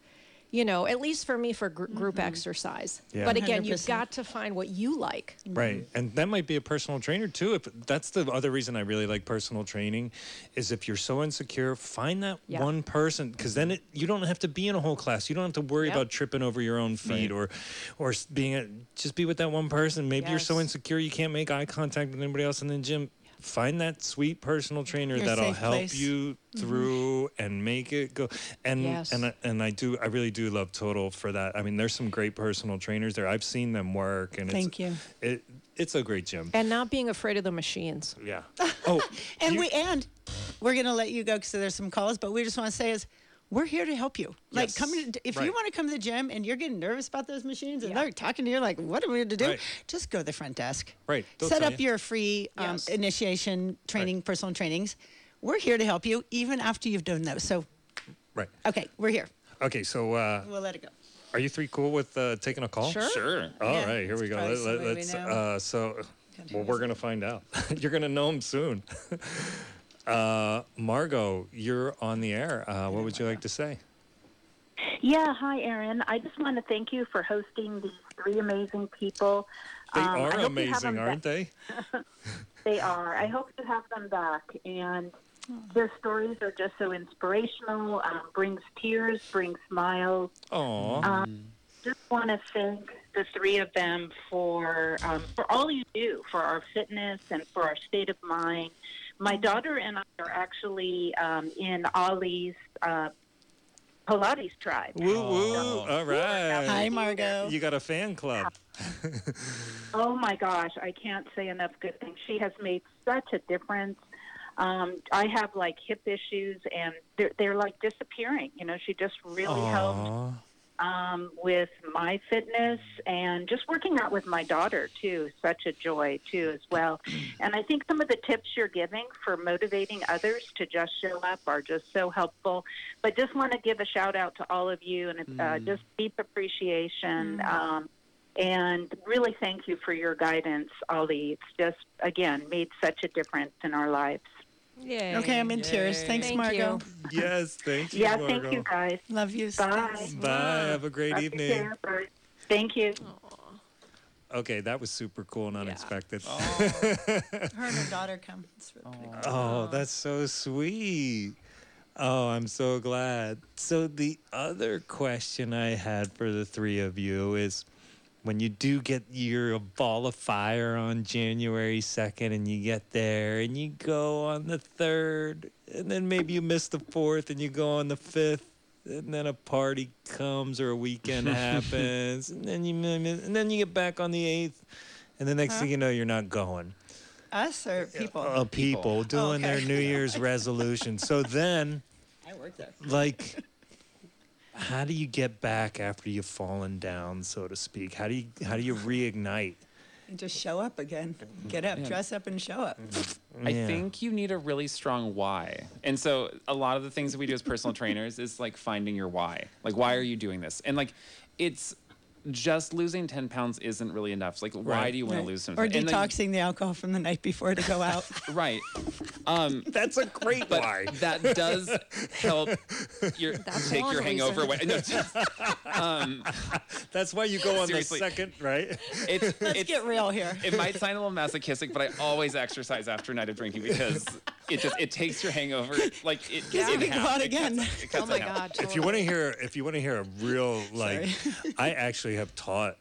you know at least for me for gr- group Mm-hmm. exercise Yeah. but again you've got to find what you like Right. And that might be a personal trainer too. If that's the other reason I really like personal training is if you're so insecure, find that Yeah. one person cuz then it, you don't have to be in a whole class. You don't have to worry Yep. about tripping over your own feet or or being a, just be with that one person. Maybe you're so insecure you can't make eye contact with anybody else in the gym. Find that sweet personal trainer Your that'll help place. you mm-hmm. through and make it go. And Yes. and I- and I do I really do love Toadal for that. I mean, there's some great personal trainers there. I've seen them work and Thank it's, you. It it's a great gym. and not being afraid of the machines Yeah. Oh, And you- we and we're gonna let you go because there's some calls, but we just want to say is we're here to help you. Like, Yes. come in, if Right. you want to come to the gym and you're getting nervous about those machines and Yeah. they're talking to you like, what are we going to do? Right. Just go to the front desk. Right. They'll Set up you. your free um, Yes. initiation training, personal trainings. We're here to help you even after you've done those. So, right. okay, we're here. Okay, so uh, We'll let it go. are you three cool with uh, taking a call? Sure. Sure. All Yeah, right, here we go. probably Let, somebody we us know. uh, so, well, we're gonna find out. You're gonna know him soon. uh, Margot, you're on the air. Uh, what would you like to say? Yeah, hi, Aaron. I just want to thank you for hosting these three amazing people. They Um, are hope you have amazing, aren't back. they? They are. I hope you have them back. And their stories are just so inspirational, um, brings tears, brings smiles. Aw. Um, just want to thank the three of them for um, for all you do for our fitness and for our state of mind. My daughter and I are actually um, in Alli's uh, Pilates tribe. woo woo! All right. Hi, Margot. You got a fan club. Oh my gosh, I can't say enough good things. She has made such a difference. Um, I have like hip issues, and they're, they're like disappearing. You know, she just really helped Aw. Um, with my fitness and just working out with my daughter too. Such a joy too as well. And I think some of the tips you're giving for motivating others to just show up are just so helpful. But just want to give a shout out to all of you and uh, just deep appreciation. Um, and really thank you for your guidance, Alli. It's just again made such a difference in our lives. Yay. Okay, I'm in tears. Thanks, Thank Margot. you. Yes, thank you. Yeah, Margot. thank you guys. Love you. Bye. Bye. Have a great Love evening. Sarah. Thank you. Okay, that was super cool and unexpected. Oh. Her and her daughter come. It's really cool. Oh, that's so sweet. Oh, I'm so glad. So, the other question I had for the three of you is when you do get your ball of fire on January 2nd and you get there and you go on the 3rd, and then maybe you miss the 4th and you go on the 5th. And then a party comes or a weekend happens, and then you and then you get back on the eighth, and the next thing you know, you're not going Us or people? uh, people doing their Okay. New Year's resolution. So then, I work there. like, how do you get back after you've fallen down, so to speak? How do you how do you reignite? You just show up again. Get up, dress up, and show up. Mm-hmm. I Yeah. think you need a really strong why. And so a lot of the things that we do as personal trainers is like finding your why. Like why are you doing this? And like it's just losing 10 pounds isn't really enough. It's like why Right. do you want Right. to lose some Or and, like, detoxing the alcohol from the night before to go out. right. Um That's a great but why. that does help your That's take your hangover reason. away. No, just, um, That's why you go on Seriously. the second, right? it's Let's it's get real here. it might sound a little masochistic, but I always exercise after a night of drinking because it just it takes your hangover like it. Gives in you to go half. out It cuts- again. it cuts Oh my in half. God. if you want to hear, if you want to hear a real like, I actually have taught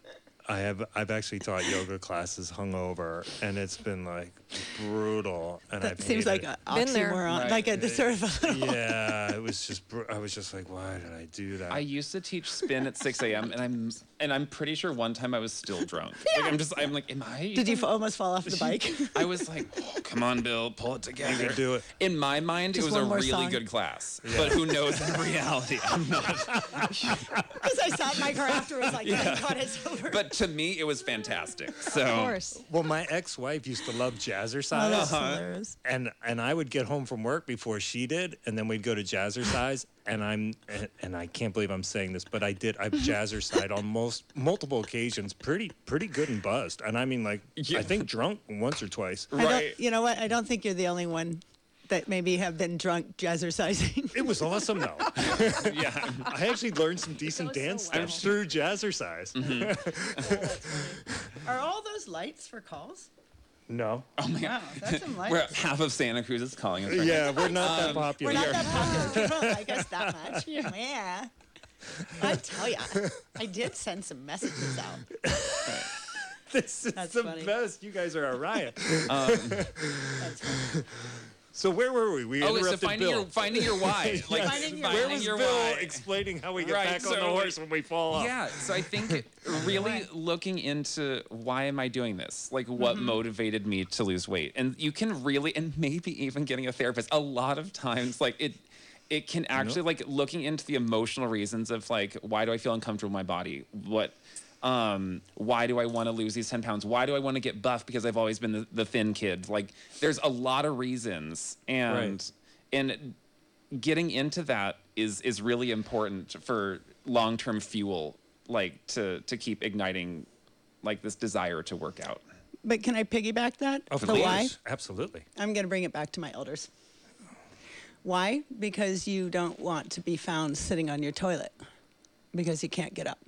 I have I've actually taught yoga classes hungover, and it's been like brutal. And That I've seems like hated an Been there. oxymoron, Right. like a sort of a it. yeah, it was just br- I was just like, why did I do that? I used to teach spin at 6 a.m. and I'm and I'm pretty sure one time I was still drunk. Like I'm just I'm like, am I? Did you f- almost fall off the bike? I was like, oh, come on, Bill, pull it together. You can do it. In my mind, Just it was a really song. good class, but who knows in reality? I'm not. Because I sat in my car afterwards, like, thank God it's over. But to me, it was fantastic. So Of course. well, my ex-wife used to love jazzercise. oh, that's uh-huh. hilarious. and and I would get home from work before she did, and then we'd go to jazzercise. And I'm and, and I can't believe I'm saying this, but I did I've jazzercise on most multiple occasions, pretty pretty good and buzzed, and I mean like Yeah. I think drunk once or twice. Right. you know what? I don't think you're the only one that maybe have been drunk jazzercising. It was awesome though. yeah, I actually learned some decent dance steps through jazzercise. Mm-hmm. Are all those lights for calls? No. oh my Wow, god. that's some lights. We're half of Santa Cruz is calling us. Right Yeah, we're not that um, popular. We're not that popular. People don't like us that much. Yeah. I tell ya, I did send some messages out. this is That's the funny. best. You guys are a riot. Um, that's funny. So where were we? We Oh, so interrupted finding Bill. your finding your why, like Finding your- Where was your Bill why. explaining how we get Right, back on the horse when we fall off? Yeah, so I think really looking into why am I doing this? Like what Mm-hmm. motivated me to lose weight? And you can really and maybe even getting a therapist. A lot of times like it it can actually like looking into the emotional reasons of like why do I feel uncomfortable in my body? What um why do I want to lose these 10 pounds? Why do I want to get buff because I've always been the, the thin kid? Like there's a lot of reasons and and getting into that is is really important for long-term fuel like to to keep igniting like this desire to work out But can I piggyback that? Of the why? Absolutely. I'm going to bring it back to my elders. Why? Because you don't want to be found sitting on your toilet because you can't get up.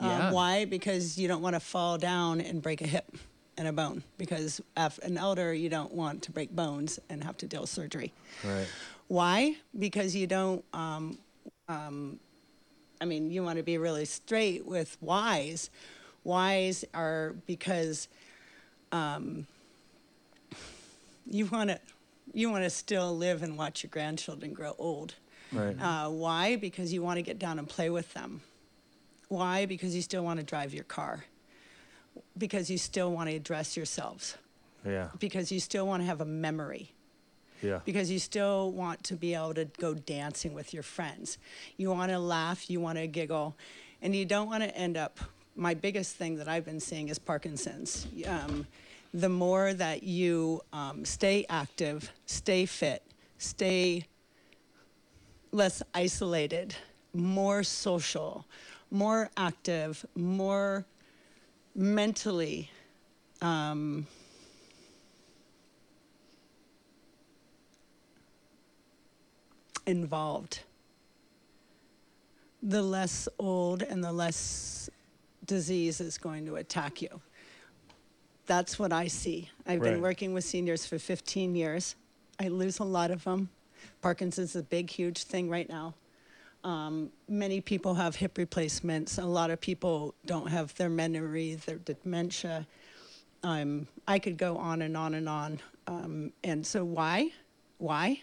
Yeah. Um, why? Because you don't want to fall down and break a hip and a bone. Because as an elder, you don't want to break bones and have to deal with surgery. Right. Why? Because you don't. Um, um, I mean, you want to be really straight with whys. Whys are because um, you want to you want to still live and watch your grandchildren grow old. Right. Uh, why? Because you want to get down and play with them. Why? Because you still want to drive your car. Because you still want to dress yourselves. yeah. Because you still want to have a memory Yeah. because you still want to be able to go dancing with your friends. You want to laugh, you want to giggle, and you don't want to end up. My biggest thing that I've been seeing is Parkinson's. Um, the more that you um, stay active, stay fit, stay less isolated, more social, more active, more mentally um, involved, the less old and the less disease is going to attack you. That's what I see. I've Right. been working with seniors for 15 years. I lose a lot of them. Parkinson's is a big, huge thing right now. Um, many people have hip replacements. A lot of people don't have their memory, their dementia. Um, I could go on and on and on. Um, and so, why? Why?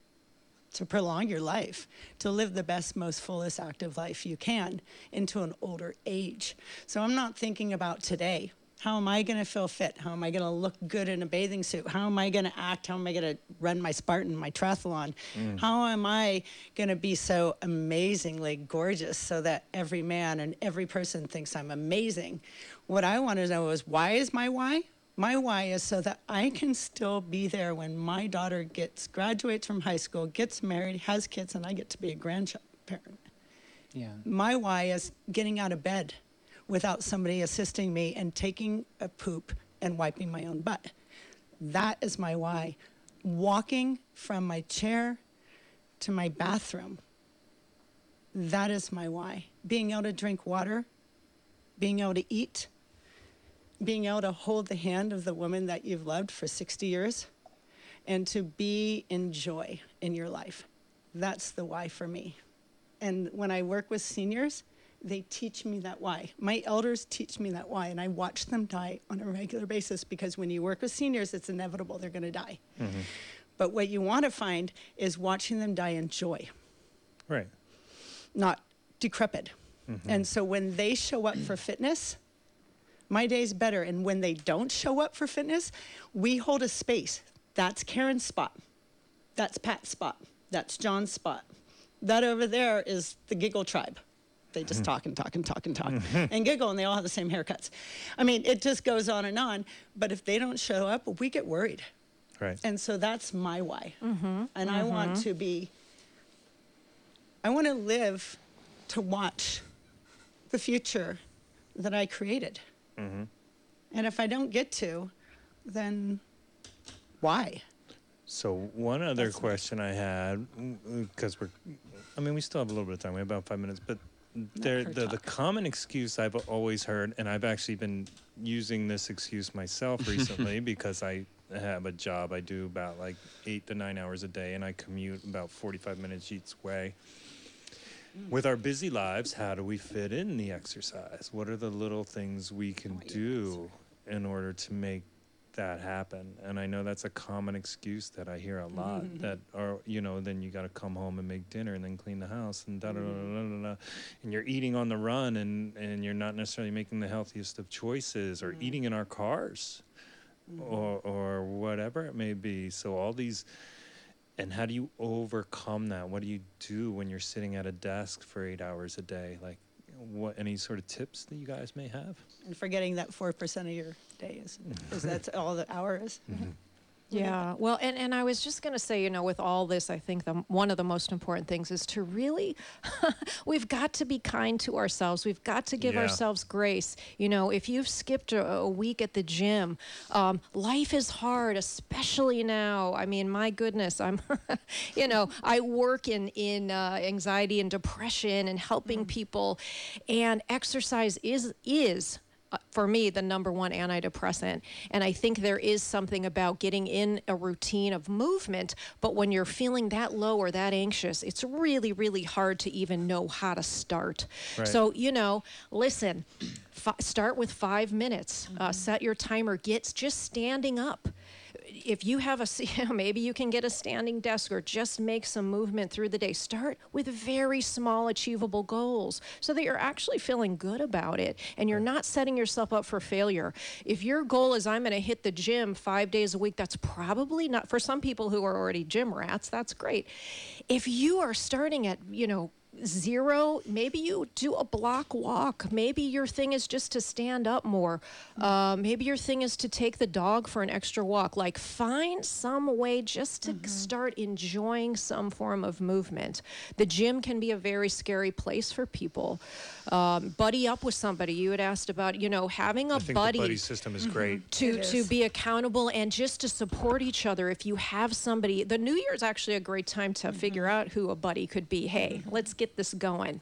to prolong your life, to live the best, most fullest active life you can into an older age. So I'm not thinking about today. How am I going to feel fit? How am I going to look good in a bathing suit? How am I going to act? How am I going to run my Spartan, my triathlon? Mm. How am I going to be so amazingly gorgeous so that every man and every person thinks I'm amazing? What I want to know is why is my why? My why is so that I can still be there when my daughter gets graduates from high school, gets married, has kids, and I get to be a grandparent. yeah My why is getting out of bed without somebody assisting me and taking a poop and wiping my own butt. That is my why. Walking from my chair to my bathroom. That is my why. Being able to drink water, being able to eat, being able to hold the hand of the woman that you've loved for 60 years, and to be in joy in your life. That's the why for me. And when I work with seniors, they teach me that why. My elders teach me that why, and I watch them die on a regular basis because when you work with seniors, it's inevitable they're going to die. Mm-hmm. But what you want to find is watching them die in joy, Right. not decrepit. Mm-hmm. And so when they show up for fitness, my day's better. And when they don't show up for fitness, we hold a space. That's Karen's spot. That's Pat's spot. That's John's spot. That over there is the giggle tribe. They just talk and talk and talk and talk and giggle, and they all have the same haircuts. I mean, it just goes on and on. But if they don't show up, we get worried. Right. And so that's my why. Mm-hmm. And I want to be, I want to live to watch the future that I created. Mm-hmm. And if I don't get to, then why? So one other question I had, because we're, I mean, we still have a little bit of time. We have about five minutes, but there, the, the common excuse I've always heard, and I've actually been using this excuse myself recently because I have a job. I do about like eight to nine hours a day, and I commute about 45 minutes each way. With our busy lives, how do we fit in the exercise? What are the little things we can do in order to make that happen? And I know that's a common excuse that I hear a mm-hmm. lot that are, you know, then you got to come home and make dinner and then clean the house and da da da mm-hmm. da da da. And you're eating on the run and, and you're not necessarily making the healthiest of choices or mm-hmm. eating in our cars or, or whatever it may be. So all these and how do you overcome that? What do you do when you're sitting at a desk for eight hours a day? Like, what any sort of tips that you guys may have? And forgetting that 4% of your day is, is that's all the hour is. Mm-hmm. Yeah. Well, and, and I was just going to say, you know, with all this, I think the, one of the most important things is to really, we've got to be kind to ourselves. We've got to give Yeah. ourselves grace. You know, if you've skipped a, a week at the gym, um, life is hard, especially now. I mean, my goodness, I'm, you know, I work in, in uh, anxiety and depression and helping people, and exercise is, is for me the number one antidepressant. And i think there is something about getting in a routine of movement but when you're feeling that low or that anxious it's really really hard to even know how to start. Right. so you know listen fi- start with five minutes. Uh, set your timer get just standing up if you have a maybe you can get a standing desk or just make some movement through the day. Start with very small achievable goals so that you're actually feeling good about it and you're not setting yourself up for failure. If your goal is i'm going to hit the gym five days a week that's probably not for some people who are already gym rats that's great. If you are starting at you know zero. Maybe you do a block walk. Maybe your thing is just to stand up more. Uh, maybe your thing is to take the dog for an extra walk. Like find some way just to start enjoying some form of movement. The gym can be a very scary place for people um, buddy up with somebody you had asked about you know having a I think buddy the buddy system is great. to It to is. be accountable and just to support each other if you have somebody the new year is actually a great time to figure Mm-hmm. out who a buddy could be hey let's get this going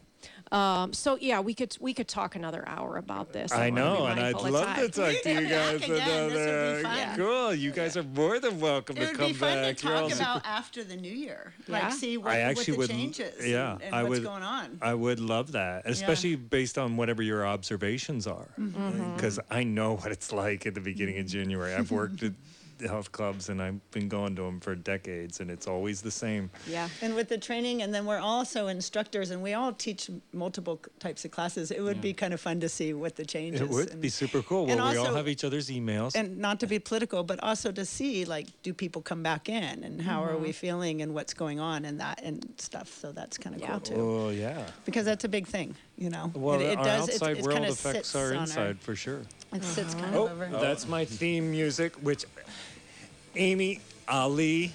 um, so yeah we could we could talk another hour about this I wanna know, and I'd love time. to talk to you guys back again. This would be another. fun. Cool, you guys are more than welcome It to would be fun back. to talk super- about after the new year. Yeah. Like, see what, I what actually the would, changes yeah, and, and I what's would, going on. I would love that, especially based on whatever your observations are, Mm-hmm. because I know what it's like at the beginning of January. I've worked at health clubs and I've been going to them for decades, and it's always the same. yeah And with the training, and then we're also instructors, and we all teach multiple types of classes. It would be kind of fun to see what the changes. It would and, be super cool. and Well, we all have each other's emails. and not to be political, but also to see like, do people come back in, and how are Mm-hmm. we feeling, and what's going on, and that and stuff. So that's kind of Yeah. cool too, oh yeah. because that's a big thing, you know. Well, it, it our does. outside it's, it's world kind of affects our on inside for sure. It sits kind Oh, of over. that's my theme music, which Amy, Alli,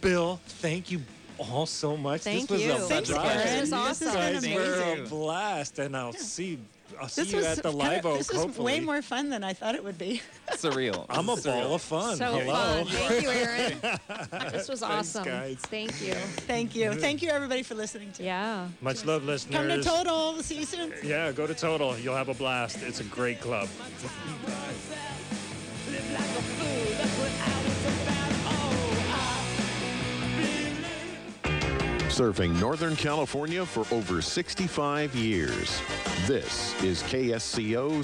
Bill, thank you all so much. Thank this was you. a Thanks, blast. This is This awesome. has been guys were a blast, and I'll see. I'll see This you was at the kind live of, oak. This is hopefully, way more fun than I thought it would be. Surreal. I'm a Surreal. ball of fun. so Hello. fun thank you aaron this was awesome guys. thank you Thank you. Thank you, everybody, for listening to. yeah Much love, listeners. Come to Toadal. We'll see you soon. Yeah, go to Toadal. You'll have a blast. It's a great club. Serving Northern California for over 65 years. This is KSCO